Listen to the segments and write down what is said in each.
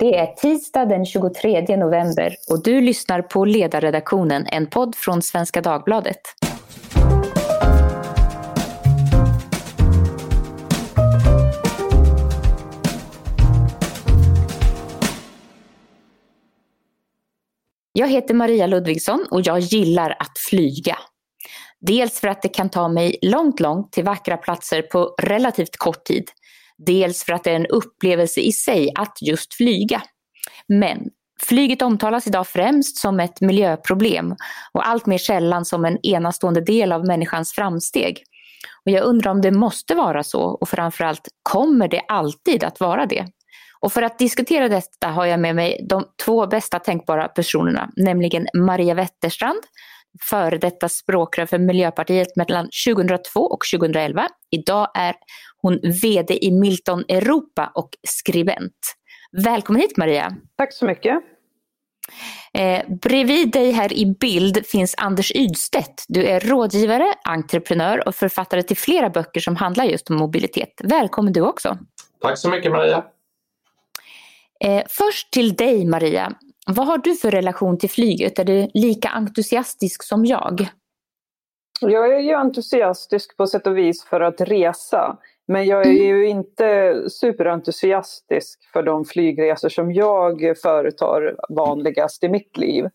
Det är tisdag den 23 november och du lyssnar på Ledarredaktionen, en podd från Svenska Dagbladet. Jag heter Maria Ludvigsson och jag gillar att flyga. Dels för att det kan ta mig långt, långt till vackra platser på relativt kort tid. Dels för att det är en upplevelse i sig att just flyga. Men flyget omtalas idag främst som ett miljöproblem och allt mer sällan som en enastående del av människans framsteg. Och jag undrar om det måste vara så och framförallt kommer det alltid att vara det? Och för att diskutera detta har jag med mig de två bästa tänkbara personerna, nämligen Maria Wetterstrand, före detta språkrör för Miljöpartiet mellan 2002 och 2011. Idag är hon VD i Milton Europa och skribent. Välkommen hit Maria! Tack så mycket! Eh, bredvid dig här i bild finns Anders Ydstedt. Du är rådgivare, entreprenör och författare till flera böcker som handlar just om mobilitet. Välkommen du också! Tack så mycket Maria! Eh, först till dig Maria. Vad har du för relation till flyget? Är du lika entusiastisk som jag? Jag är ju entusiastisk på sätt och vis för att resa. Men jag är mm. ju inte superentusiastisk för de flygresor som jag företar vanligast i mitt liv.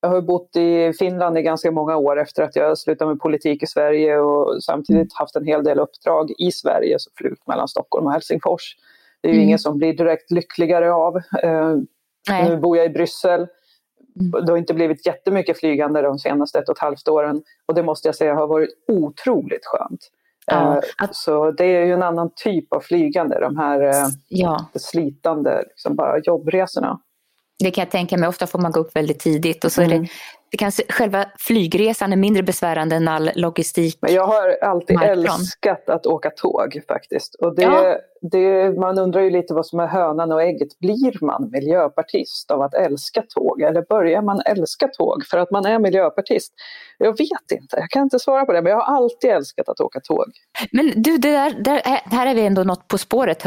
Jag har bott i Finland i ganska många år efter att jag slutade med politik i Sverige och samtidigt haft en hel del uppdrag i Sverige, så flugit mellan Stockholm och Helsingfors. Det är ju mm. ingen som blir direkt lyckligare av. Uh, nu bor jag i Bryssel. Mm. Det har inte blivit jättemycket flygande de senaste ett och ett halvt åren och det måste jag säga har varit otroligt skönt. Ja, eh, att... Så det är ju en annan typ av flygande, de här eh, ja. slitande liksom bara jobbresorna. Det kan jag tänka mig, ofta får man gå upp väldigt tidigt och så mm. är det det kanske, själva flygresan är mindre besvärande än all logistik. Men jag har alltid markplan. älskat att åka tåg faktiskt. Och det, ja det, man undrar ju lite vad som är hönan och ägget. Blir man miljöpartist av att älska tåg? Eller börjar man älska tåg för att man är miljöpartist? Jag vet inte, jag kan inte svara på det. Men jag har alltid älskat att åka tåg. Men du, det där, där, här är vi ändå något på spåret.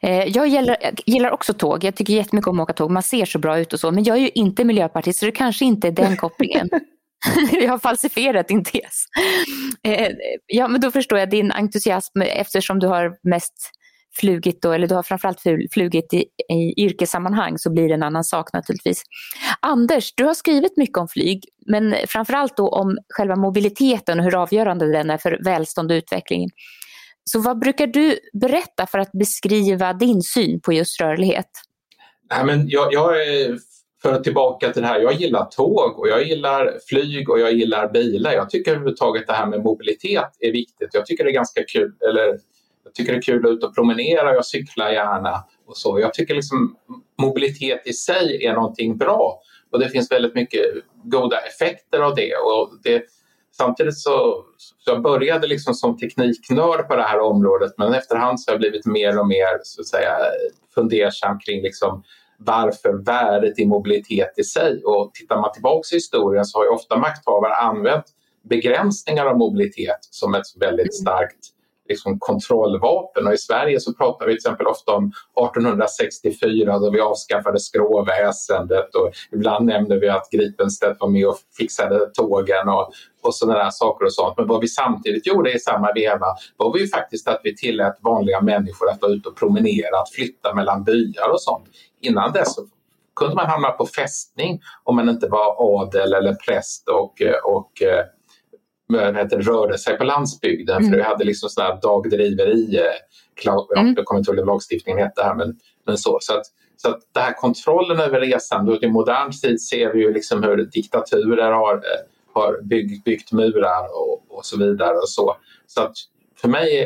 Eh, jag gillar, gillar också tåg. Jag tycker jättemycket om att åka tåg. Man ser så bra ut och så. Men jag är ju inte miljöpartist så det kanske inte är den kopplingen jag har falsifierat din tes. Eh, ja, men då förstår jag din entusiasm eftersom du har mest flugit då, eller du har framförallt flugit i, i yrkessammanhang så blir det en annan sak naturligtvis. Anders, du har skrivit mycket om flyg, men framförallt då om själva mobiliteten och hur avgörande den är för välstånd och utveckling. Så vad brukar du berätta för att beskriva din syn på just rörlighet? Nej, men jag, jag är för tillbaka till det här, jag gillar tåg och jag gillar flyg och jag gillar bilar. Jag tycker överhuvudtaget det här med mobilitet är viktigt. Jag tycker det är ganska kul, eller jag tycker det är kul att ut och promenera, jag cyklar gärna och så. Jag tycker liksom mobilitet i sig är någonting bra och det finns väldigt mycket goda effekter av det. Och det samtidigt så, så jag började liksom som tekniknörd på det här området men efterhand så har jag blivit mer och mer så att säga, fundersam kring liksom varför värdet i mobilitet i sig. Och tittar man tillbaka i historien så har ju ofta makthavare använt begränsningar av mobilitet som ett väldigt starkt liksom, kontrollvapen. Och I Sverige så pratar vi till exempel ofta om 1864 då vi avskaffade skråväsendet och ibland nämner vi att Gripenstedt var med och fixade tågen och, och sådana där saker och sånt. Men vad vi samtidigt gjorde i samma veva var ju faktiskt att vi tillät vanliga människor att vara ute och promenera, att flytta mellan byar och sånt. Innan dess kunde man hamna på fästning om man inte var adel eller präst och, och heter, rörde sig på landsbygden. Mm. För vi hade liksom sådana dagdriveri, eh, ja, mm. jag kommer inte ihåg lagstiftningen hette här, men, men så. Så att, så att den här kontrollen över resan, då i modern tid ser vi ju liksom hur diktaturer har, har byggt, byggt murar och, och så vidare. och Så Så att för mig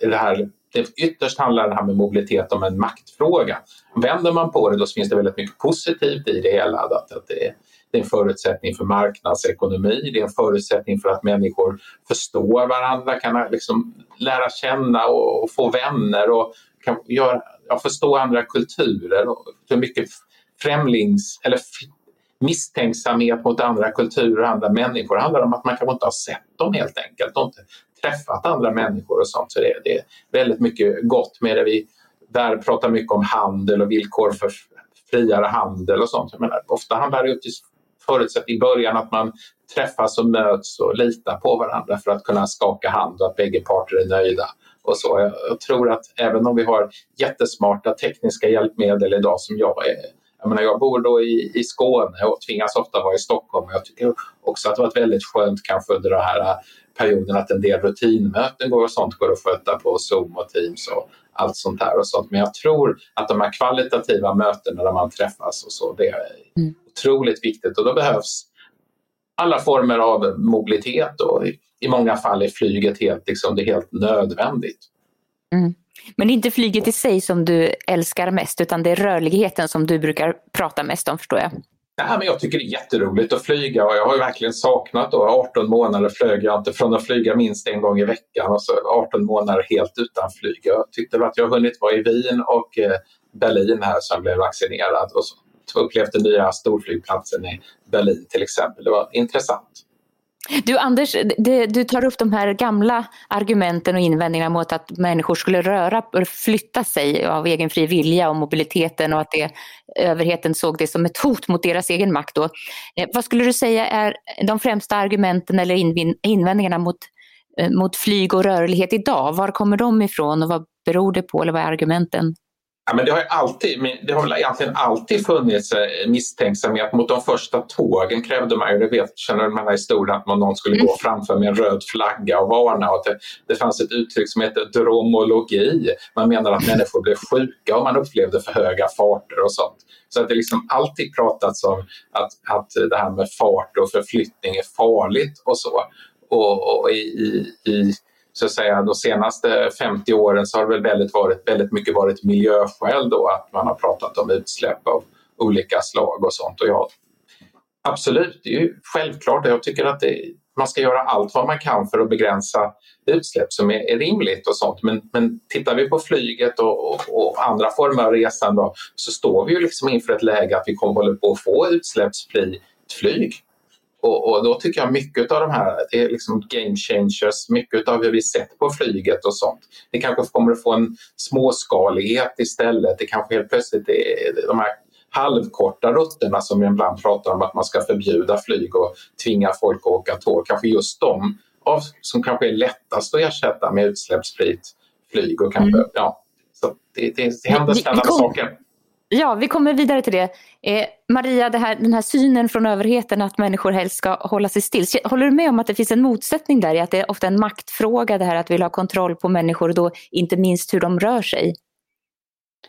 är det här det ytterst handlar det här med mobilitet om en maktfråga. Vänder man på det då finns det väldigt mycket positivt i det hela. Att, att det, det är en förutsättning för marknadsekonomi, det är en förutsättning för att människor förstår varandra, kan liksom lära känna och, och få vänner och kan göra, ja, förstå andra kulturer. Och hur mycket främlings eller misstänksamhet mot andra kulturer och andra människor det handlar om att man kanske inte har sett dem helt enkelt och inte träffat andra människor och sånt. Så det, det är väldigt mycket gott med det. Vi där pratar mycket om handel och villkor för friare handel och sånt. Jag menar, ofta handlar det ju förutsatt i början att man träffas och möts och litar på varandra för att kunna skaka hand och att bägge parter är nöjda. Och så. Jag, jag tror att även om vi har jättesmarta tekniska hjälpmedel idag som jag är jag, menar, jag bor då i, i Skåne och tvingas ofta vara i Stockholm. Jag tycker också att det varit väldigt skönt kanske under den här perioden att en del rutinmöten går och sånt går att sköta på Zoom och Teams och allt sånt där och sånt. Men jag tror att de här kvalitativa mötena där man träffas och så, det är mm. otroligt viktigt och då behövs alla former av mobilitet och i, många fall är flyget helt, liksom, det är helt nödvändigt. Mm. Men det är inte flyget i sig som du älskar mest utan det är rörligheten som du brukar prata mest om förstår jag. Nej, men jag tycker det är jätteroligt att flyga och jag har ju verkligen saknat då. 18 månader flög jag inte från att flyga minst en gång i veckan och så 18 månader helt utan flyg. Jag tyckte att jag hunnit vara i Wien och eh, Berlin här som jag blev vaccinerad och så upplevt den nya storflygplatsen i Berlin till exempel. Det var intressant. Du Anders, det, du tar upp de här gamla argumenten och invändningarna mot att människor skulle röra och flytta sig av egen fri vilja och mobiliteten och att det, överheten såg det som ett hot mot deras egen makt. Då. Eh, vad skulle du säga är de främsta argumenten eller invändningarna mot, eh, mot flyg och rörlighet idag? Var kommer de ifrån och vad beror det på eller vad är argumenten? Ja, men det, har alltid, det har väl egentligen alltid funnits eh, misstänksamhet mot de första tågen krävde man ju, det vet, känner man här historien att någon skulle gå mm. framför med en röd flagga och varna. Och det, det fanns ett uttryck som heter dromologi. Man menar att människor blev sjuka och man upplevde för höga farter och sånt. Så att det liksom alltid pratats om att, att det här med fart och förflyttning är farligt och så. Och, och i, i så att säga, de senaste 50 åren så har det väl väldigt, varit, väldigt mycket varit miljöskäl då, att man har pratat om utsläpp av olika slag och sånt. Och jag, absolut, det är ju självklart. Jag tycker att det, man ska göra allt vad man kan för att begränsa utsläpp som är, är rimligt och sånt. Men, men tittar vi på flyget och, och, och andra former av resan då, så står vi ju liksom inför ett läge att vi kommer hålla på att få utsläppsfritt flyg. Och, och, då tycker jag mycket av de här det är liksom game changers, mycket av hur vi sett på flyget och sånt. Det kanske kommer att få en småskalighet istället. Det kanske helt plötsligt är de här halvkorta rutterna som vi ibland pratar om att man ska förbjuda flyg och tvinga folk att åka tåg. Kanske just de som kanske är lättast att ersätta med utsläppsfritt flyg. Och kanske, mm. ja, så det, det, det händer spännande saker. Ja, vi kommer vidare till det. Eh, Maria, här, den här synen från överheten att människor helst ska hålla sig still. Håller du med om att det finns en motsättning där i att det är ofta en maktfråga det här att vilja ha kontroll på människor och då inte minst hur de rör sig?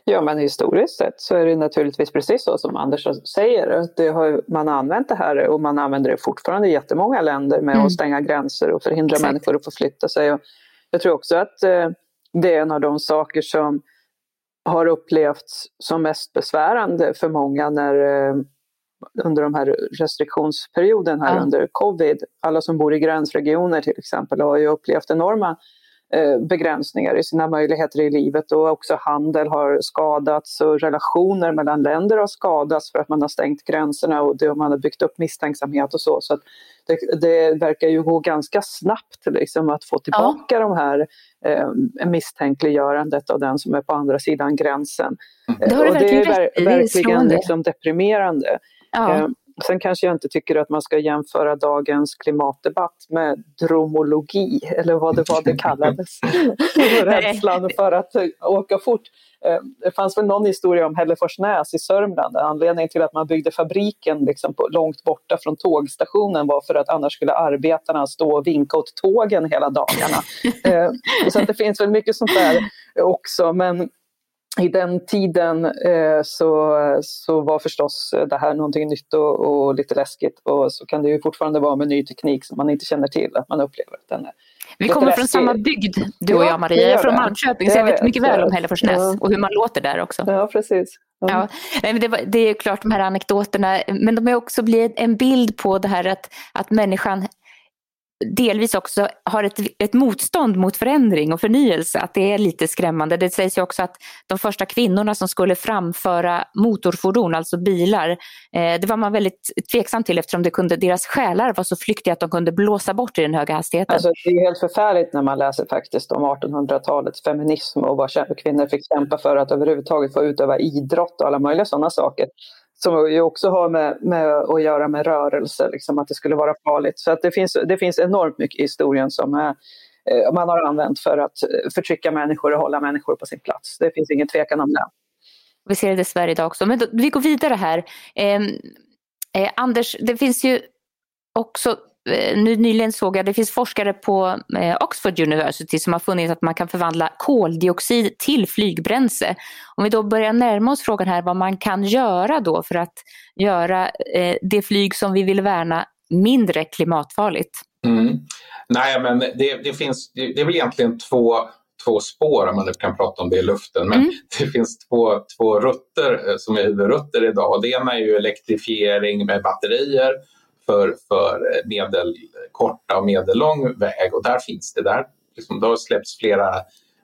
Ja, men historiskt sett så är det naturligtvis precis så som Anders säger. Det har, man har använt det här och man använder det fortfarande i jättemånga länder med mm. att stänga gränser och förhindra Exakt. människor att förflytta sig. Och jag tror också att eh, det är en av de saker som har upplevts som mest besvärande för många när, eh, under de här restriktionsperioden här ja. under covid. Alla som bor i gränsregioner till exempel har ju upplevt enorma begränsningar i sina möjligheter i livet och också handel har skadats och relationer mellan länder har skadats för att man har stängt gränserna och det, man har byggt upp misstänksamhet och så. så det, det, verkar ju gå ganska snabbt liksom, att få tillbaka ja. de här eh, misstänkliggörandet av den som är på andra sidan gränsen. Det, har det, och det är ver verkligen liksom deprimerande. Ja. Eh, sen kanske jag inte tycker att man ska jämföra dagens klimatdebatt med dromologi, eller vad det var det kallades. Rädslan för att åka fort. Eh, det fanns väl någon historia om Hälleforsnäs i Sörmland. Anledningen till att man byggde fabriken liksom långt borta från tågstationen var för att annars skulle arbetarna stå och vinka åt tågen hela dagarna. Eh, så det finns väl mycket sånt där också. Men i den tiden eh, så, så var förstås det här någonting nytt och, och, lite läskigt. Och så kan det ju fortfarande vara med ny teknik som man inte känner till, att man upplever att den är vi kommer från samma bygd, du och jag Maria. Jag är från Malmköping så jag vet mycket väl om Hälleforsnäs ja. och hur man låter där också. Ja, precis. Ja. ja det, det, är klart de här anekdoterna, men de har också en bild på det här att, att människan delvis också har ett, ett motstånd mot förändring och förnyelse. Att det är lite skrämmande. Det sägs ju också att de första kvinnorna som skulle framföra motorfordon, alltså bilar, eh, det var man väldigt tveksam till eftersom det kunde, deras själar var så flyktiga att de kunde blåsa bort i den höga hastigheten. Alltså, det är helt förfärligt när man läser faktiskt om 1800-talets feminism och vad kvinnor fick kämpa för att överhuvudtaget få utöva idrott och alla möjliga sådana saker som ju också har med, med att göra med rörelse, liksom, att det skulle vara farligt. Så att det, finns, det finns enormt mycket i historien som är, eh, man har använt för att eh, förtrycka människor och hålla människor på sin plats. Det finns ingen tvekan om det. Vi ser det dessvärre idag också. Men då, vi går vidare här. Eh, eh, Anders, det finns ju också nyligen såg jag, det finns forskare på eh, Oxford University som har funnit att man kan förvandla koldioxid till flygbränsle. Om vi då börjar närma oss frågan här vad man kan göra då för att göra eh, det flyg som vi vill värna mindre klimatfarligt. Mm. Nej, men det, det finns, det, det är väl egentligen två, två spår om man nu kan prata om det i luften. Men mm. det finns två, två rutter som är huvudrutter idag. Det ena är ju elektrifiering med batterier för, för medelkorta och medellång väg och där finns det. Där liksom, det har släppts flera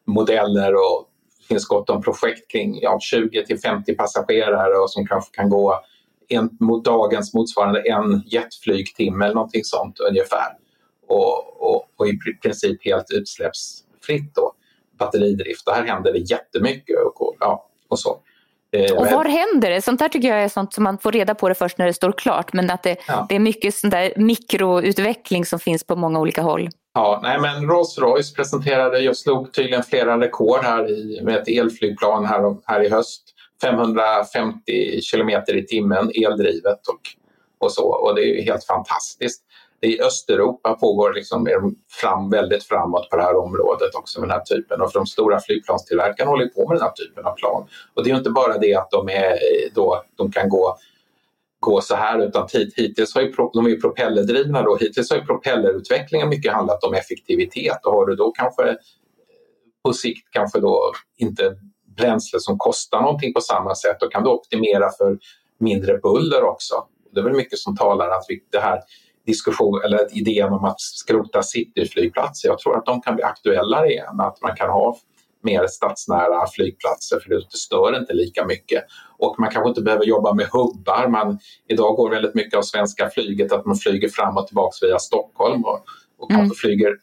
modeller och det finns gott om projekt kring ja, 20 till 50 passagerare och som kanske kan gå en, mot dagens motsvarande en jetflygtimme eller någonting sånt ungefär. Och, och, och i princip helt utsläppsfritt då, batteridrift. Och här händer det jättemycket och, ja, och så. Eh, och var händer det? Sånt där tycker jag är sånt som man får reda på det först när det står klart. Men att det, ja. det är mycket sån där mikroutveckling som finns på många olika håll. Ja, nej, men Rolls-Royce presenterade, jag slog tydligen flera rekord här i, med ett elflygplan här, här i höst. 550 kilometer i timmen eldrivet och, och så. Och det är helt fantastiskt i Östeuropa pågår liksom fram väldigt framåt på det här området också med den här typen och för de stora flygplanstillverkarna håller på med den här typen av plan. Och det är inte bara det att de, är då, de kan gå gå så här utan hittills har ju, de är ju propellerdrivna då, hittills har ju propellerutvecklingen mycket handlat om effektivitet och har du då kanske på sikt kanske då inte bränsle som kostar någonting på samma sätt då kan du optimera för mindre buller också. Det är väl mycket som talar att vi, det här diskussion eller idén om att skrota cityflygplatser. Jag tror att de kan bli aktuella igen, att man kan ha mer stadsnära flygplatser för det stör inte lika mycket. Och man kanske inte behöver jobba med hubbar. Man, idag går väldigt mycket av svenska flyget att man flyger fram och tillbaka via Stockholm och, och mm. kanske flyger,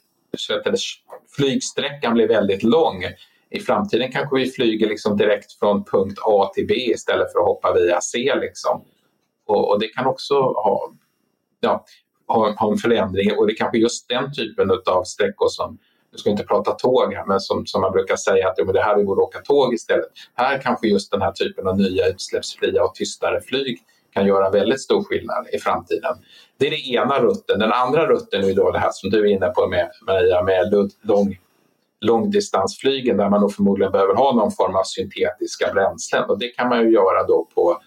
flygsträckan blir väldigt lång. I framtiden kanske vi flyger liksom direkt från punkt A till B istället för att hoppa via C. Liksom. Och, och det kan också ha ja, ha, ha en förändring och det är kanske just den typen av sträckor som nu ska inte prata tåg här, men som, som man brukar säga att ja, det här vi borde åka tåg istället. Här kanske just den här typen av nya utsläppsfria och tystare flyg kan göra väldigt stor skillnad i framtiden. Det är den ena rutten. Den andra rutten är då det här som du är inne på med, Maria, med lång, långdistansflygen där man då förmodligen behöver ha någon form av syntetiska bränslen och det kan man ju göra då på,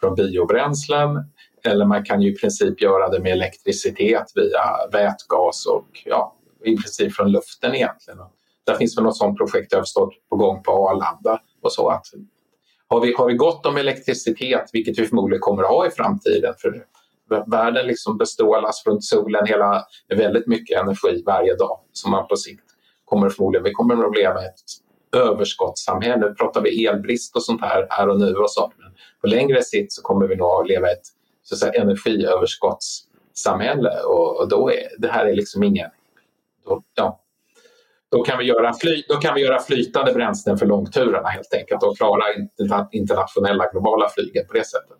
från biobränslen eller man kan ju i princip göra det med elektricitet via vätgas och ja, i princip från luften egentligen. Där finns väl något sådant projekt jag har förstått på gång på Arlanda och så att har vi, har vi gott om elektricitet, vilket vi förmodligen kommer att ha i framtiden, för världen liksom bestrålas runt solen hela, med väldigt mycket energi varje dag som man på sikt kommer förmodligen, vi kommer att leva i ett överskottssamhälle. Nu pratar vi elbrist och sånt här här och nu och så. Men på längre sikt så kommer vi nog att leva i ett så att säga, energiöverskottssamhälle och, och då är det här är liksom ingen... Då, ja, då, kan vi göra fly, då kan vi göra flytande bränslen för långturerna helt enkelt och klara internationella globala flyget på det sättet.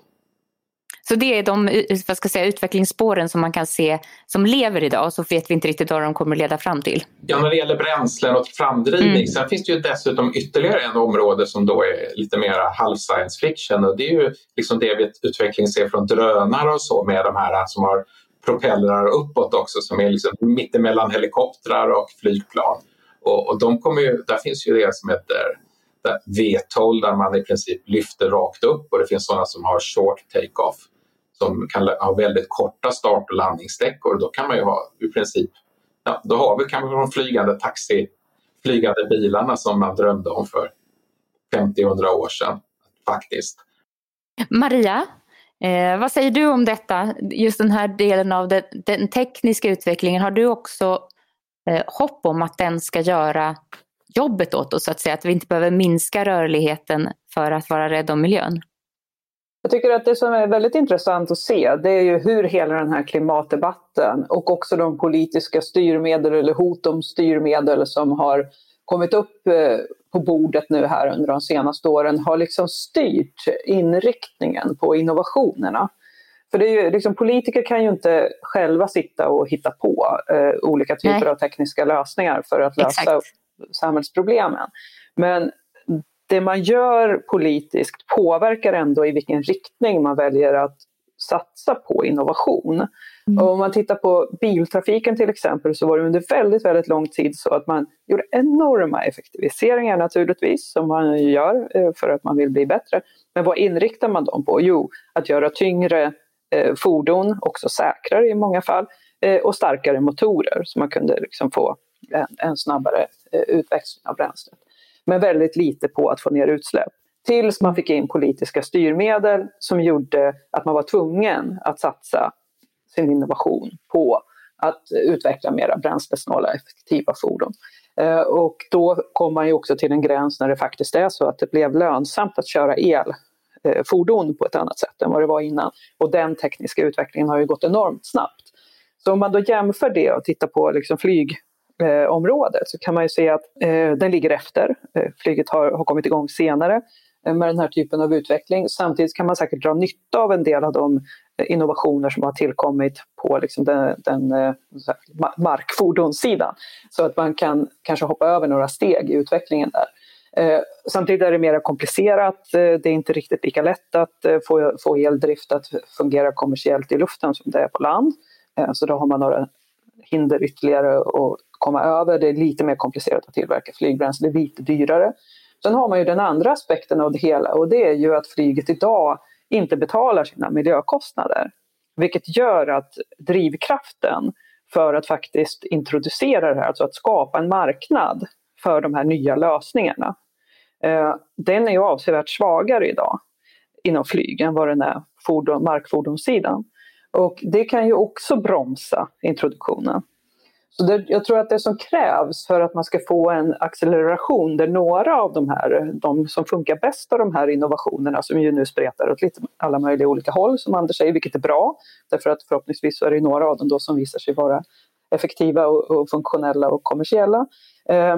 Så det är de vad ska säga, utvecklingsspåren som man kan se som lever idag och så vet vi inte riktigt vad de kommer leda fram till. Ja, när det gäller bränslen och framdrivning. Mm. Sen finns det ju dessutom ytterligare en område som då är lite mer halv science fiction och det är ju liksom det vi utveckling ser från drönare och så med de här som har propellrar uppåt också som är liksom mittemellan helikoptrar och flygplan. Och, och de kommer ju, där finns ju det som heter VTOL där man i princip lyfter rakt upp och det finns sådana som har short take-off som kan ha väldigt korta start och landningssträckor. Då kan man ju ha i princip, ja, då har vi kanske de flygande taxi, flygande bilarna som man drömde om för 50-100 år sedan faktiskt. Maria, Eh, vad säger du om detta? Just den här delen av den, den tekniska utvecklingen. Har du också eh, hopp om att den ska göra jobbet åt oss, så att säga? Att vi inte behöver minska rörligheten för att vara rädda om miljön? Jag tycker att det som är väldigt intressant att se det är ju hur hela den här klimatdebatten och också de politiska styrmedel eller hot om styrmedel som har kommit upp eh, på bordet nu här under de senaste åren har liksom styrt inriktningen på innovationerna. För det är ju, liksom, politiker kan ju inte själva sitta och hitta på eh, olika typer Nej. av tekniska lösningar för att lösa Exakt. samhällsproblemen. Men det man gör politiskt påverkar ändå i vilken riktning man väljer att satsa på innovation. Mm. Och om man tittar på biltrafiken till exempel så var det under väldigt, väldigt lång tid så att man gjorde enorma effektiviseringar naturligtvis, som man gör eh, för att man vill bli bättre. Men vad inriktar man dem på? Jo, att göra tyngre eh, fordon, också säkrare i många fall, eh, och starkare motorer så man kunde liksom få en, en snabbare utväxling av bränslet. Men väldigt lite på att få ner utsläpp. Tills man fick in politiska styrmedel som gjorde att man var tvungen att satsa sin innovation på att utveckla mera bränslesnåla effektiva fordon. Eh, och då kom man ju också till en gräns när det faktiskt är så att det blev lönsamt att köra elfordon eh, på ett annat sätt än vad det var innan. Och den tekniska utvecklingen har ju gått enormt snabbt. Så om man då jämför det och tittar på liksom Eh, området så kan man ju se att eh, den ligger efter. Eh, flyget har, har kommit igång senare eh, med den här typen av utveckling. Samtidigt kan man säkert dra nytta av en del av de eh, innovationer som har tillkommit på liksom den, den eh, markfordonssidan. Så att man kan kanske hoppa över några steg i utvecklingen där. Eh, samtidigt är det mer komplicerat. Eh, det är inte riktigt lika lätt att eh, få, få eldrift att fungera kommersiellt i luften som det är på land. Eh, så då har man några hinder ytterligare att komma över. Det är lite mer komplicerat att tillverka flygbränsle, det är lite dyrare. Sen har man ju den andra aspekten av det hela och det är ju att flyget idag inte betalar sina miljökostnader. Vilket gör att drivkraften för att faktiskt introducera det här, alltså att skapa en marknad för de här nya lösningarna, eh, den är ju avsevärt svagare idag inom flyg än vad den är på markfordonssidan. Och det kan ju också bromsa introduktionen. Så det, jag tror att det som krävs för att man ska få en acceleration där några av de här, de som funkar bäst av de här innovationerna som ju nu spretar åt lite alla möjliga olika håll som Anders säger, vilket är bra. Därför att förhoppningsvis så är det några av dem då som visar sig vara effektiva och, och funktionella och kommersiella. Eh,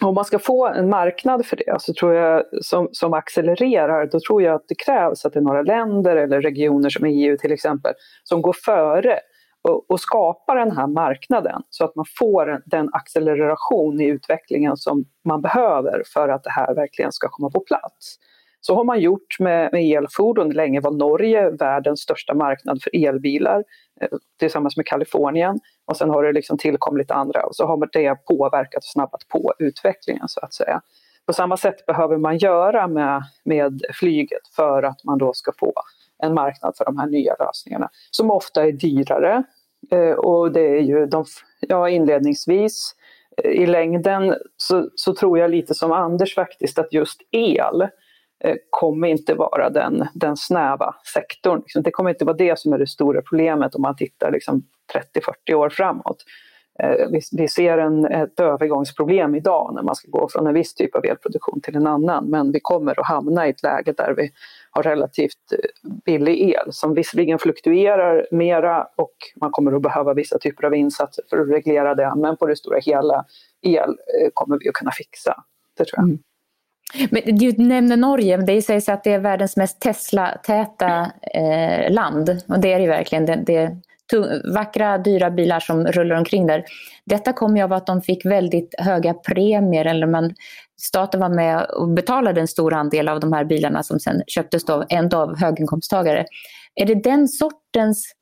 om man ska få en marknad för det så tror jag, som, som accelererar, då tror jag att det krävs att det är några länder eller regioner som EU till exempel som går före och, och skapa den här marknaden så att man får den acceleration i utvecklingen som man behöver för att det här verkligen ska komma på plats. Så har man gjort med, med elfordon. Länge var Norge världens största marknad för elbilar eh, tillsammans med Kalifornien. Och sen har det liksom tillkommit andra och så har det påverkat och snabbat på utvecklingen så att säga. På samma sätt behöver man göra med, med flyget för att man då ska få en marknad för de här nya lösningarna som ofta är dyrare Eh, och det är ju de, ja, inledningsvis eh, i längden så, så, tror jag lite som Anders faktiskt att just el eh, kommer inte vara den, den snäva sektorn. Liksom, det kommer inte vara det som är det stora problemet om man tittar liksom 30-40 år framåt. Vi, vi, ser en, ett övergångsproblem idag när man ska gå från en viss typ av elproduktion till en annan men vi kommer att hamna i ett läge där vi har relativt eh, billig el som visserligen fluktuerar mera och man kommer att behöva vissa typer av insatser för att reglera det men på det stora hela el eh, kommer vi att kunna fixa. Det tror jag. Mm. Men du nämner Norge, det sägs att det är världens mest Tesla-täta eh, land och det är det verkligen. Det, det vackra, dyra bilar som rullar omkring där. Detta kom ju av att de fick väldigt höga premier, eller man, staten var med och betalade en stor andel av de här bilarna som sen köptes av, ändå av höginkomsttagare. Är det den sortens,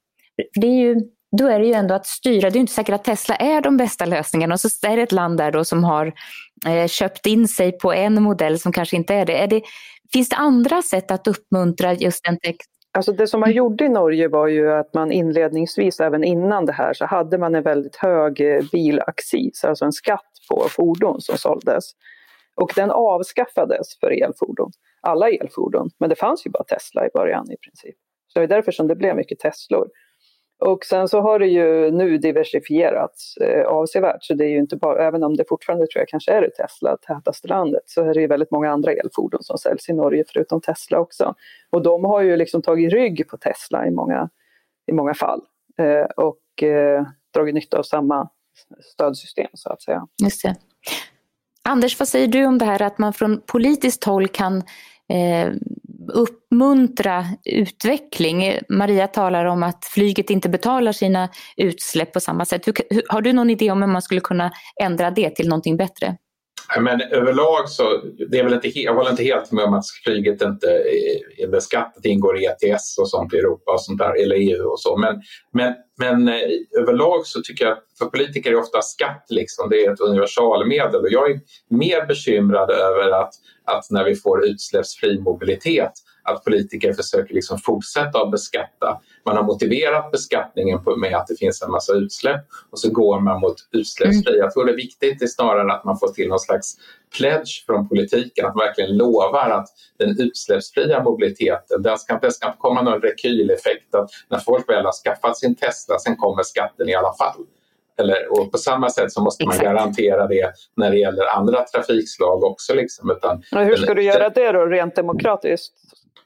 för det är ju, då är det ju ändå att styra, det är ju inte säkert att Tesla är de bästa lösningarna och så är det ett land där då som har eh, köpt in sig på en modell som kanske inte är det. Är det finns det andra sätt att uppmuntra just den Alltså det som man mm. gjorde i Norge var ju att man inledningsvis, även innan det här, så hade man en väldigt hög eh, bilaccis, alltså en skatt på fordon som såldes. Och den avskaffades för elfordon, alla elfordon, men det fanns ju bara Tesla i början i princip. Så det är därför som det blev mycket Teslor. Och sen så har det ju nu diversifierats eh, avsevärt, så det är ju inte bara, även om det fortfarande tror jag kanske är det Tesla, tätaste landet, så är det ju väldigt många andra elfordon som säljs i Norge förutom Tesla också. Och de har ju liksom tagit rygg på Tesla i många, i många fall eh, och eh, dragit nytta av samma stödsystem så att säga. Just det. Anders, vad säger du om det här att man från politiskt håll kan eh, uppmuntra utveckling? Maria talar om att flyget inte betalar sina utsläpp på samma sätt. Hur, har du någon idé om hur man skulle kunna ändra det till någonting bättre? Men överlag så, det är väl inte, jag håller inte helt med om att flyget inte är beskattat, ingår i ETS och sånt i Europa och sånt där, eller EU och så. Men, men, men eh, överlag så tycker jag att för politiker är ofta skatt liksom, det är ett universalmedel och jag är mer bekymrad över att, att när vi får utsläppsfri mobilitet att politiker försöker liksom fortsätta att beskatta. Man har motiverat beskattningen med att det finns en massa utsläpp och så går man mot utsläppsfri. Mm. Jag tror det är viktigt är snarare att man får till någon slags pledge från politiken, att man verkligen lovar att den utsläppsfria mobiliteten, det ska, det ska komma någon rekyleffekt att när folk väl har skaffat sin Tesla, sen kommer skatten i alla fall. Eller, och på samma sätt så måste man Exakt. garantera det när det gäller andra trafikslag också. Liksom, utan, hur ska du göra det då rent demokratiskt?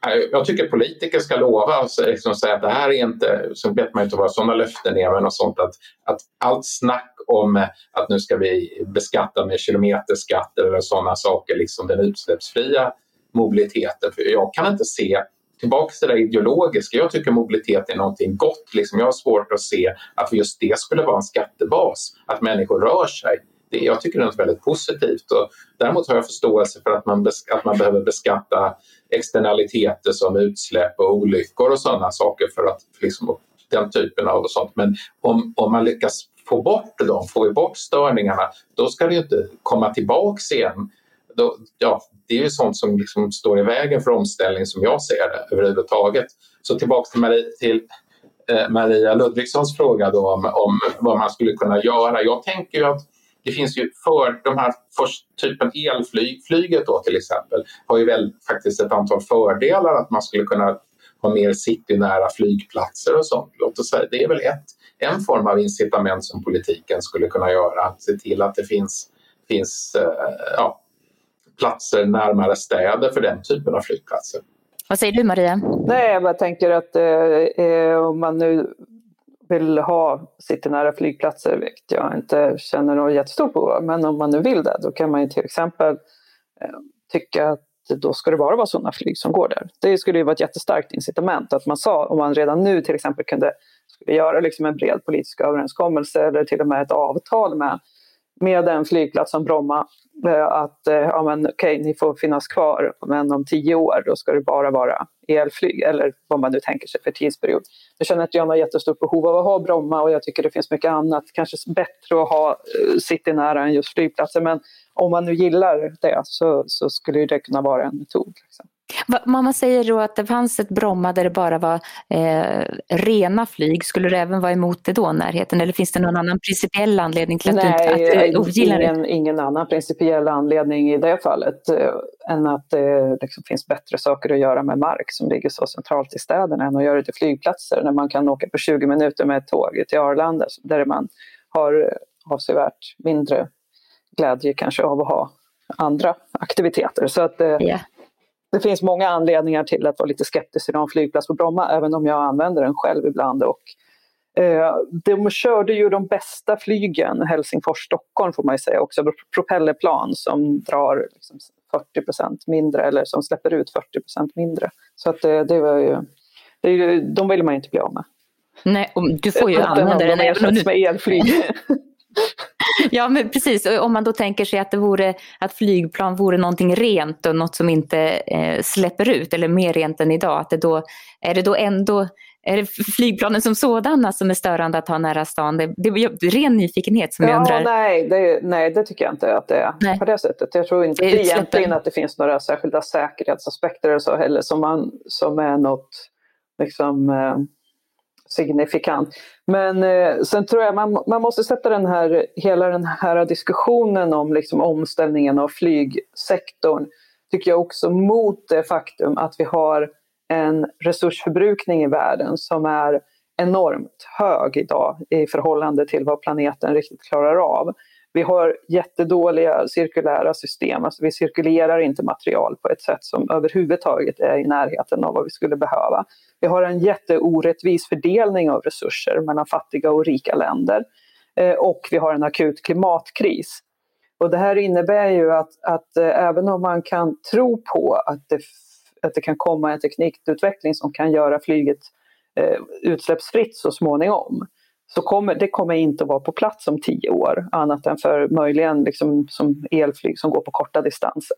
Eh, jag tycker politiker ska lova och liksom säga att det här är inte, så vet man inte vad sådana löften är, men och sånt att, att allt snack om att nu ska vi beskatta med kilometerskatt eller sådana saker, liksom den utsläppsfria mobiliteten. För jag kan inte se tillbaka till det ideologiska. Jag tycker mobilitet är någonting gott. Liksom jag har svårt att se att just det skulle vara en skattebas, att människor rör sig det, jag tycker det är något väldigt positivt. Och däremot har jag förståelse för att man, att man behöver beskatta externaliteter som utsläpp och olyckor och sådana saker för att liksom, den typen av och sånt. Men om, om man lyckas få bort dem, får vi bort störningarna, då ska det ju inte komma tillbaks igen. Då, ja, det är ju sånt som liksom står i vägen för omställning som jag ser det överhuvudtaget. Så tillbaks till Maria, till, eh, Maria Ludvigssons fråga då om, om vad man skulle kunna göra. Jag tänker ju att det finns ju för de här först, typen elflyg, flyget då till exempel, har ju väl faktiskt ett antal fördelar att man skulle kunna ha mer citynära flygplatser och sånt. Låt oss säga, det är väl ett, en form av incitament som politiken skulle kunna göra, att se till att det finns, finns eh, ja, platser närmare städer för den typen av flygplatser. Vad säger du Maria? Nej, jag bara tänker att eh, eh om man nu vill ha citynära flygplatser, vilket jag inte känner något jättestort behov av, men om man nu vill det, då kan man ju till exempel eh, tycka att då ska det bara vara sådana flyg som går där. Det skulle ju vara ett jättestarkt incitament att man sa, om man redan nu till exempel kunde skulle göra liksom en bred politisk överenskommelse eller till och med ett avtal med, med en flygplats som Bromma, eh, att eh, ja, men, okej, ni får finnas kvar, men om tio år då ska det bara vara elflyg eller vad man nu tänker sig för tidsperiod. Jag känner att jag har jättestort behov av att ha Bromma och jag tycker det finns mycket annat, kanske bättre att ha eh, city citynära än just flygplatser. Men om man nu gillar det så, så skulle det kunna vara en metod. Liksom. Man säger då att det fanns ett Bromma där det bara var eh, rena flyg. Skulle du även vara emot det då, närheten? Eller finns det någon annan principiell anledning till att Nej, du, att du ogillar ingen, det? ingen annan principiell anledning i det fallet eh, än att det liksom finns bättre saker att göra med mark som ligger så centralt i städerna än att göra det till flygplatser när man kan åka på 20 minuter med ett tåg till Arlanda där man har avsevärt mindre glädje kanske av att ha andra aktiviteter. Så att, yeah det finns många anledningar till att vara lite skeptisk till någon flygplats på Bromma, även om jag använder den själv ibland. Och, eh, de körde ju de bästa flygen, Helsingfors-Stockholm får man ju säga också, propellerplan som drar liksom 40% mindre eller som släpper ut 40% mindre. Så att det, det var ju, det, de vill man ju inte bli av med. Nej, du får ju använda den även om du... med elflyg. ja, men precis. Om man då tänker sig att, det vore, att flygplan vore någonting rent och något som inte eh, släpper ut, eller mer rent än idag, att det då, är det då ändå är det flygplanen som sådana som är störande att ha nära stan? Det, det är ren nyfikenhet som ja, jag undrar. Nej det, nej, det tycker jag inte att det är nej. på det sättet. Jag tror inte det egentligen att det finns några särskilda säkerhetsaspekter eller så heller som, man, som är något liksom, eh, signifikant. Men eh, sen tror jag man, man måste sätta den här, hela den här diskussionen om liksom omställningen av flygsektorn, tycker jag också mot det faktum att vi har en resursförbrukning i världen som är enormt hög idag i förhållande till vad planeten riktigt klarar av. Vi har jättedåliga cirkulära system, alltså vi cirkulerar inte material på ett sätt som överhuvudtaget är i närheten av vad vi skulle behöva. Vi har en jätteorättvis fördelning av resurser mellan fattiga och rika länder. Eh, och vi har en akut klimatkris. Och det här innebär ju att, att eh, även om man kan tro på att det, att det kan komma en teknikutveckling som kan göra flyget eh, utsläppsfritt så småningom, så kommer det kommer inte att vara på plats om tio år, annat än för möjligen liksom som elflyg som går på korta distanser.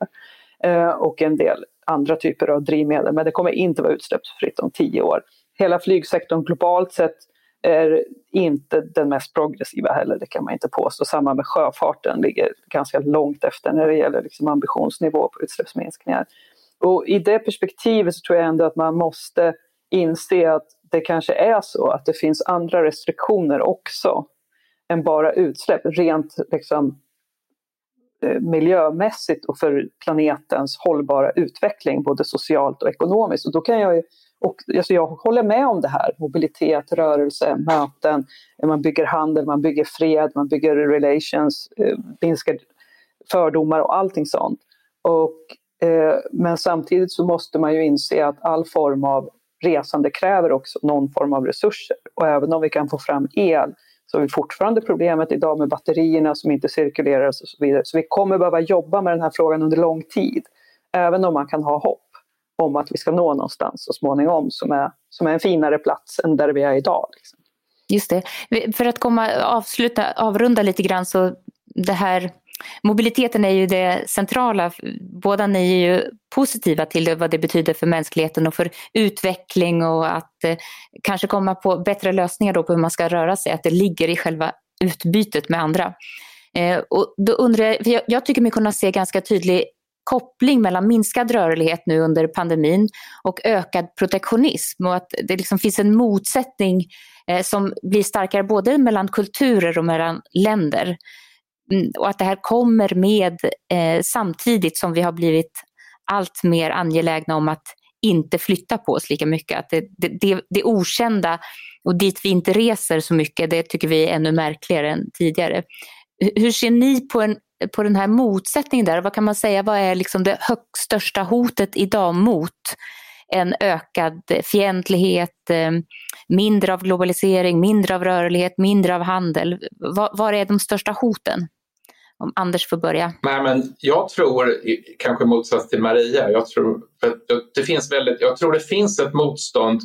Eh, och en del andra typer av drivmedel, men det kommer inte vara utsläppsfritt om tio år. Hela flygsektorn globalt sett är inte den mest progressiva heller, det kan man inte påstå. Samma med sjöfarten, ligger ganska långt efter när det gäller liksom ambitionsnivå på utsläppsminskningar. Och I det perspektivet så tror jag ändå att man måste inse att det kanske är så att det finns andra restriktioner också än bara utsläpp, rent liksom, eh, miljömässigt och för planetens hållbara utveckling, både socialt och ekonomiskt. Och då kan jag, och, alltså jag håller med om det här, mobilitet, rörelse, möten, eh, man bygger handel, man bygger fred, man bygger relations, eh, minskar fördomar och allting sånt. Och, eh, men samtidigt så måste man ju inse att all form av resande kräver också någon form av resurser. Och även om vi kan få fram el så har vi fortfarande problemet idag med batterierna som inte cirkulerar och så vidare. Så vi kommer behöva jobba med den här frågan under lång tid. Även om man kan ha hopp om att vi ska nå någonstans så småningom som är, som är en finare plats än där vi är idag. Liksom. Just det. För att komma, avsluta, avrunda lite grann så det här Mobiliteten är ju det centrala. Båda ni är ju positiva till det, vad det betyder för mänskligheten och för utveckling och att eh, kanske komma på bättre lösningar då på hur man ska röra sig. Att det ligger i själva utbytet med andra. Eh, och då undrar jag, jag, jag tycker mig kunna se ganska tydlig koppling mellan minskad rörlighet nu under pandemin och ökad protektionism och att det liksom finns en motsättning eh, som blir starkare både mellan kulturer och mellan länder. Mm, och att det här kommer med eh, samtidigt som vi har blivit allt mer angelägna om att inte flytta på oss lika mycket. Att det, det, det, det okända och dit vi inte reser så mycket, det tycker vi är ännu märkligare än tidigare. Hur ser ni på, en, på den här motsättningen där? Vad kan man säga, vad är liksom det högst största hotet idag mot en ökad fientlighet, eh, mindre av globalisering, mindre av rörlighet, mindre av handel? Var är de största hoten? Om Anders får börja. Nej, men jag tror, kanske i motsats till Maria, jag tror, det finns väldigt, jag tror det finns ett motstånd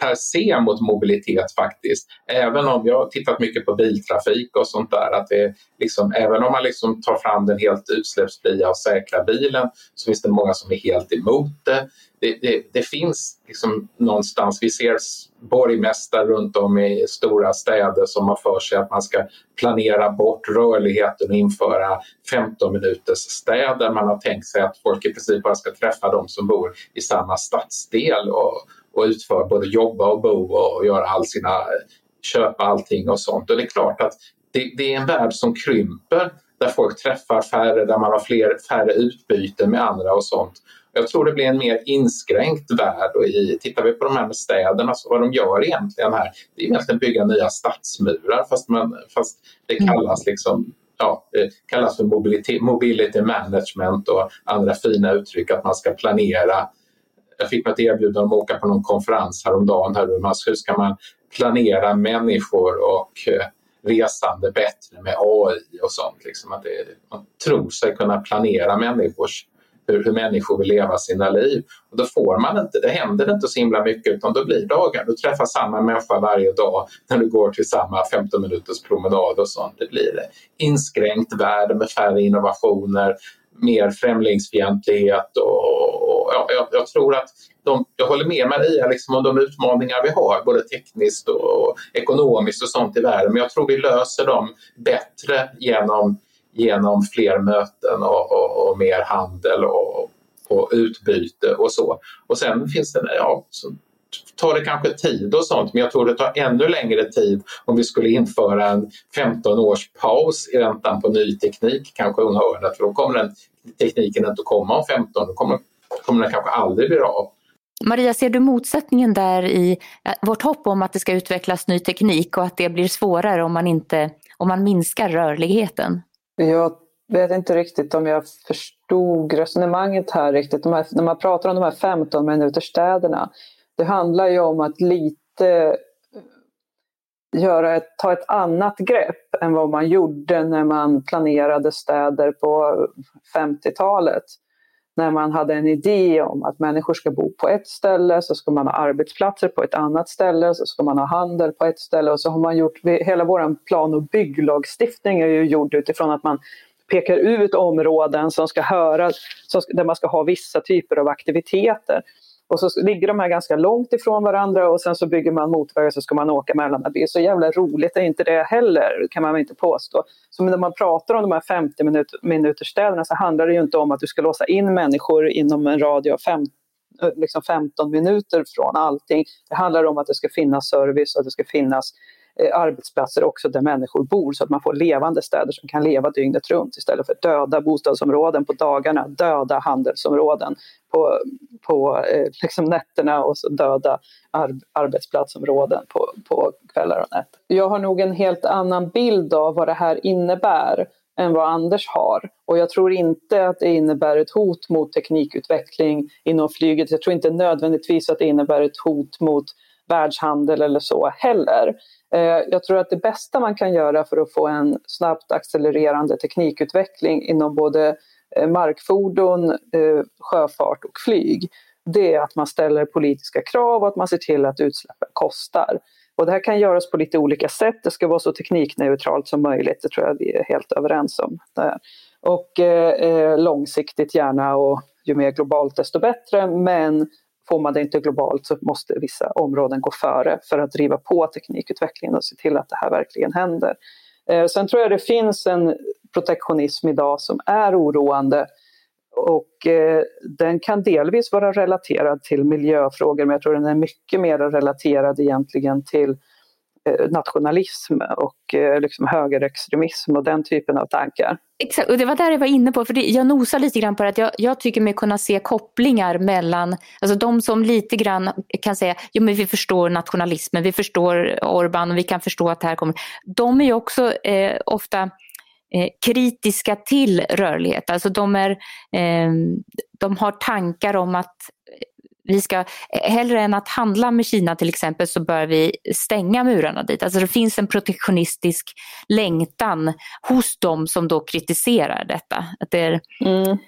per se mot mobilitet faktiskt. Även om jag har tittat mycket på biltrafik och sånt där. Att det liksom, även om man liksom tar fram den helt utsläppsfria och säkra bilen så finns det många som är helt emot det. Det, det, det finns liksom någonstans, vi ser borgmästare runt om i stora städer som har för sig att man ska planera bort rörligheten och införa 15 minuters städer. Man har tänkt sig att folk i princip bara ska träffa de som bor i samma stadsdel och, och utföra både jobba och bo och göra all sina, köpa allting och sånt. Och det är klart att det, det, är en värld som krymper där folk träffar färre, där man har fler, färre utbyten med andra och sånt. Jag tror det blir en mer inskränkt värld och i, tittar vi på de här med städerna så vad de gör egentligen här det är egentligen bygga nya stadsmurar fast, man, fast det mm. kallas liksom ja, det kallas för mobility, mobility management och andra fina uttryck att man ska planera jag fick mig ett erbjudande om att åka på någon konferens häromdagen här hur ska man planera människor och eh, resande bättre med AI och sånt. Liksom att det, man tror sig kunna planera människors hur, hur människor vill leva sina liv. Och då får man inte, det händer inte så himla mycket utan då blir dagar, du träffar samma människa varje dag när du går till samma 15 minuters promenad och sånt. Det blir inskränkt värld med färre innovationer, mer främlingsfientlighet och, jag, jag, tror att de, jag håller med Maria liksom om de utmaningar vi har, både tekniskt och ekonomiskt och sånt i världen, men jag tror vi löser dem bättre genom genom fler möten och, och, och mer handel och, och, utbyte och så. Och sen finns det, ja, så tar det kanske tid och sånt men jag tror det tar ännu längre tid om vi skulle införa en 15 års paus i väntan på ny teknik, kanske Unga Örnar, för då kommer den tekniken inte att komma om 15, då kommer, kommer den kanske aldrig bli av. Maria, ser du motsättningen där i vårt hopp om att det ska utvecklas ny teknik och att det blir svårare om man, inte, om man minskar rörligheten? Jag vet inte riktigt om jag förstod resonemanget här riktigt. Här, när man pratar om de här 15 minuters städerna, det handlar ju om att lite göra ett, ta ett annat grepp än vad man gjorde när man planerade städer på 50-talet. När man hade en idé om att människor ska bo på ett ställe, så ska man ha arbetsplatser på ett annat ställe, så ska man ha handel på ett ställe och så har man gjort, hela vår plan och bygglagstiftning är ju gjord utifrån att man pekar ut områden som ska höra, som, där man ska ha vissa typer av aktiviteter. Och så ligger de här ganska långt ifrån varandra och sen så bygger man motorvägar så ska man åka mellan. Det är så jävla roligt det är inte det heller, kan man väl inte påstå. Så när man pratar om de här 50 minut, minuterstäderna så handlar det ju inte om att du ska låsa in människor inom en radie av eh, 50 liksom 15 minuter från allting. Det handlar om att det ska finnas service och att det ska finnas Eh, arbetsplatser också där människor bor så att man får levande städer som kan leva dygnet runt istället för döda bostadsområden på dagarna, döda handelsområden på, på eh, liksom nätterna och så döda ar arbetsplatsområden på, på kvällar och nätter. Jag har nog en helt annan bild av vad det här innebär än vad Anders har. Och jag tror inte att det innebär ett hot mot teknikutveckling inom flyget. Jag tror inte nödvändigtvis att det innebär ett hot mot världshandel eller så heller. Eh, jag tror att det bästa man kan göra för att få en snabbt accelererande teknikutveckling inom både eh, markfordon, eh, sjöfart och flyg, det är att man ställer politiska krav och att man ser till att utsläppen kostar. Och det här kan göras på lite olika sätt. Det ska vara så teknikneutralt som möjligt, det tror jag vi är helt överens om. Där. Och eh, långsiktigt gärna och ju mer globalt desto bättre, men får man det inte globalt så måste vissa områden gå före för att driva på teknikutvecklingen och se till att det här verkligen händer. Eh, sen tror jag det finns en protektionism idag som är oroande och eh, den kan delvis vara relaterad till miljöfrågor men jag tror den är mycket mer relaterad egentligen till Eh, Eh, nationalism och eh, liksom högerextremism och den typen av tankar. Exakt, och det var där jag var inne på, för det, jag nosar lite grann på att jag, jag tycker mig kunna se kopplingar mellan, alltså de som lite grann kan säga, jo men vi förstår nationalismen, vi förstår Orban och vi kan förstå att det här kommer. De är ju också eh, ofta eh, kritiska till rörlighet, alltså de, är, eh, de har tankar om att vi ska, hellre än att handla med Kina till exempel så bör vi stänga murarna dit. Alltså det finns en protektionistisk längtan hos dem som då kritiserar detta. Att det, är, mm.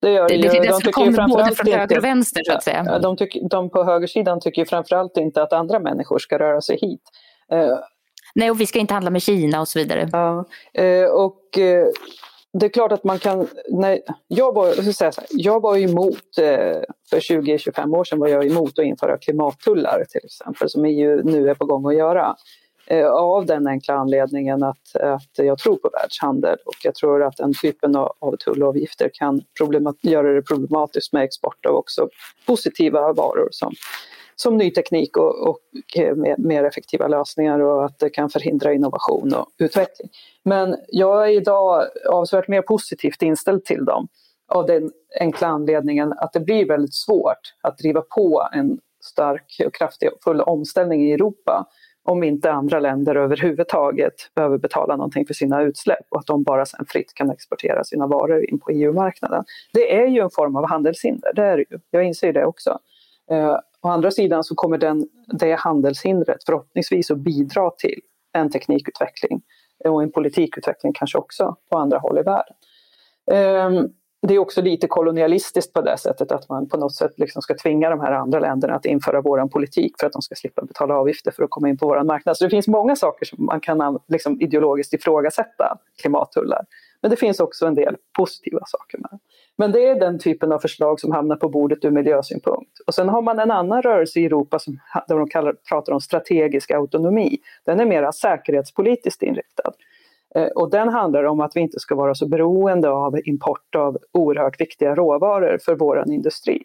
Det gör det, det, det, de tycker kommer både från höger och vänster så att säga. De, tycker, de på högersidan tycker framförallt inte att andra människor ska röra sig hit. Uh, Nej, och vi ska inte handla med Kina och så vidare. Ja, uh, och det är klart att man kan, När, jag, var, jag, säga så här, jag var emot, eh, för 20-25 år sedan var jag emot att införa klimattullar till exempel, som EU nu är på gång att göra. Eh, av den enkla anledningen att, att jag tror på världshandel och jag tror att den typen av, av tullavgifter kan göra det problematiskt med export av också positiva varor som som ny teknik och, och eh, mer effektiva lösningar och att det kan förhindra innovation och utveckling. Men jag är idag avsevärt mer positivt inställd till dem av den enkla anledningen att det blir väldigt svårt att driva på en stark och kraftfull omställning i Europa om inte andra länder överhuvudtaget behöver betala någonting för sina utsläpp och att de bara sen fritt kan exportera sina varor in på EU-marknaden. Det är ju en form av handelshinder, det är det ju. Jag inser det också. Eh, Å andra sidan så kommer den, det handelshindret förhoppningsvis att bidra till en teknikutveckling och en politikutveckling kanske också på andra håll i världen. Ehm, det är också lite kolonialistiskt på det sättet att man på något sätt liksom ska tvinga de här andra länderna att införa vår politik för att de ska slippa betala avgifter för att komma in på vår marknad. Så det finns många saker som man kan liksom ideologiskt ifrågasätta klimattullar. Men det finns också en del positiva saker med. Men det är den typen av förslag som hamnar på bordet ur miljösynpunkt. Och sen har man en annan rörelse i Europa som, där de kallar, pratar om strategisk autonomi. Den är mer säkerhetspolitiskt inriktad. Eh, och den handlar om att vi inte ska vara så beroende av import av oerhört viktiga råvaror för vår industri.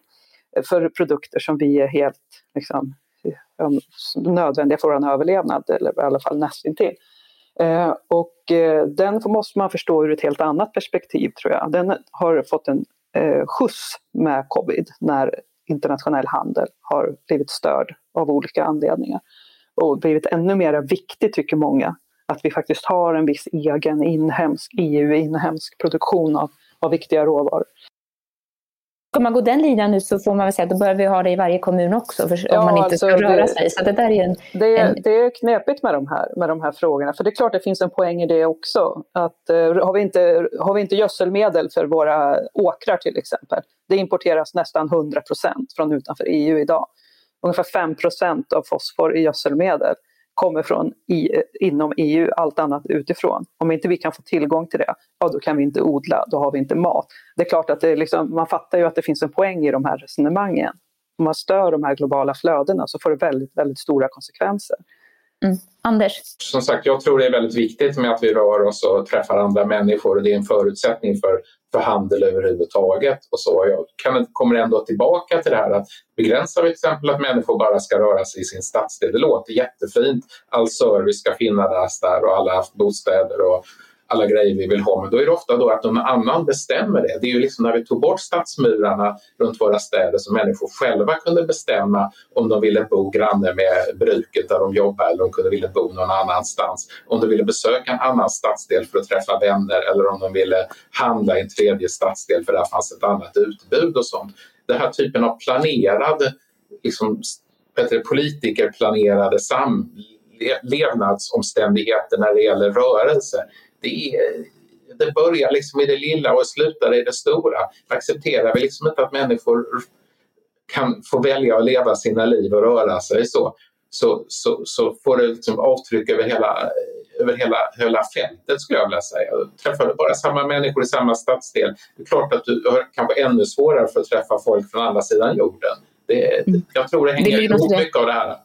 Eh, för produkter som vi är helt liksom, eh, nödvändiga för vår överlevnad, eller i alla fall nästintill. Eh, och eh, den måste man förstå ur ett helt annat perspektiv tror jag. Den har fått en eh, skjuts med covid när internationell handel har blivit störd av olika anledningar. Och blivit ännu mer viktigt tycker många att vi faktiskt har en viss egen inhemsk EU-inhemsk produktion av, av viktiga råvaror. Ska man gå den linjen nu så får man väl säga att då bör vi ha det i varje kommun också för, ja, om man inte alltså ska röra det, sig. Så det, där är en, det, en... det är knepigt med de, här, med de här frågorna. För det är klart det finns en poäng i det också. Att, uh, har, vi inte, har vi inte gödselmedel för våra åkrar till exempel. Det importeras nästan 100 procent från utanför EU idag. Ungefär 5 procent av fosfor i gödselmedel kommer från i, inom EU, allt annat utifrån. Om inte vi kan få tillgång till det, ja då kan vi inte odla, då har vi inte mat. Det är klart att det liksom, man fattar ju att det finns en poäng i de här resonemangen. Om man stör de här globala flödena så får det väldigt, väldigt stora konsekvenser. Mm. Anders? Som sagt, jag tror det är väldigt viktigt med att vi rör oss och träffar andra människor och det är en förutsättning för, för handel överhuvudtaget. Och så. Jag kan, kommer ändå tillbaka till det här att begränsar vi till exempel att människor bara ska röra sig i sin stadsdel. Det låter jättefint. All service ska finnas där och alla bostäder och alla grejer vi vill ha. Men då är det ofta då att någon annan bestämmer det. Det är ju liksom när vi tog bort stadsmurarna runt våra städer så människor själva kunde bestämma om de ville bo granne med bruket där de jobbar eller om de kunde vilja bo någon annanstans. Om de ville besöka en annan stadsdel för att träffa vänner eller om de ville handla i en tredje stadsdel för där fanns ett annat utbud och sånt. Den här typen av planerad, liksom, politikerplanerade samlevnadsomständigheter när det gäller rörelse det, det börjar liksom i det lilla och slutar i det stora. Accepterar vi liksom inte att människor kan få välja att leva sina liv och röra sig så, så, så, så får det liksom avtryck över hela, över hela, hela fältet skulle jag vilja säga. Träffar du bara samma människor i samma stadsdel, det är klart att du har kanske ännu svårare för att träffa folk från andra sidan jorden. Det, mm. jag tror det hänger ihop mycket av det här.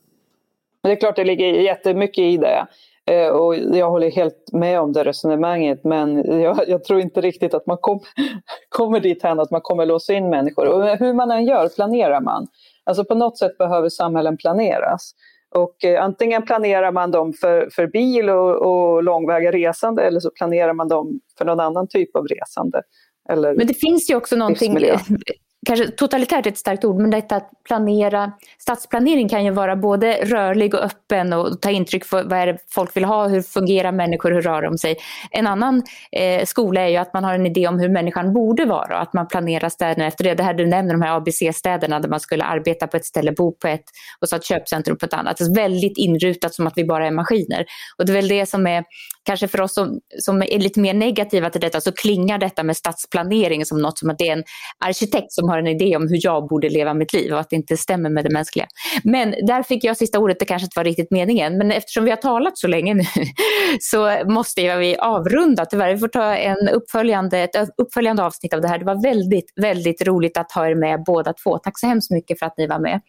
Det är klart det ligger jättemycket i det. Eh, och jag håller helt med om det resonemanget men jag, jag tror inte riktigt att man kom, kommer dit hän att man kommer låsa in människor. Och hur man än gör planerar man. Alltså på något sätt behöver samhällen planeras. Och eh, antingen planerar man dem för, för bil och, och långväga resande eller så planerar man dem för någon annan typ av resande. Men det finns ju också någonting, kanske totalitärt är ett starkt ord, men detta att planera, stadsplanering kan ju vara både rörlig och öppen och ta intryck för vad är det folk vill ha, hur fungerar människor, hur rör de sig. En annan eh, skola är ju att man har en idé om hur människan borde vara och att man planerar städerna efter det. Det här du nämner, de här ABC-städerna där man skulle arbeta på ett ställe, bo på ett och så ett köpcentrum på ett annat. Det är väldigt inrutat som att vi bara är maskiner. Och det är väl det som är, kanske för oss som, som är lite mer negativa till detta, så klingar detta med stadsplanering som något som att det är en arkitekt som har en idé om hur jag borde leva mitt liv och att det inte stämmer med det mänskliga. Men där fick jag sista ordet, det kanske inte var riktigt meningen, men eftersom vi har talat så länge nu så måste vi avrunda tyvärr. Vi får ta en uppföljande, ett uppföljande avsnitt av det här. Det var väldigt, väldigt roligt att ha er med båda två. Tack så hemskt mycket för att ni var med.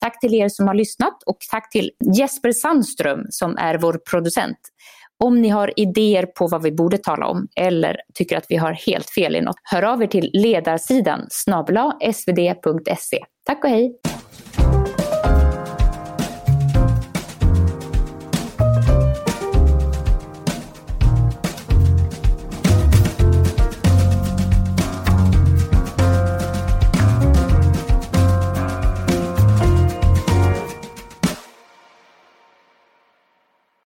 Tack till er som har lyssnat och tack till Jesper Sandström som är vår producent. Om ni har idéer på vad vi borde tala om eller tycker att vi har helt fel i något, hör av er till ledarsidan snabla svd.se. Tack och hej!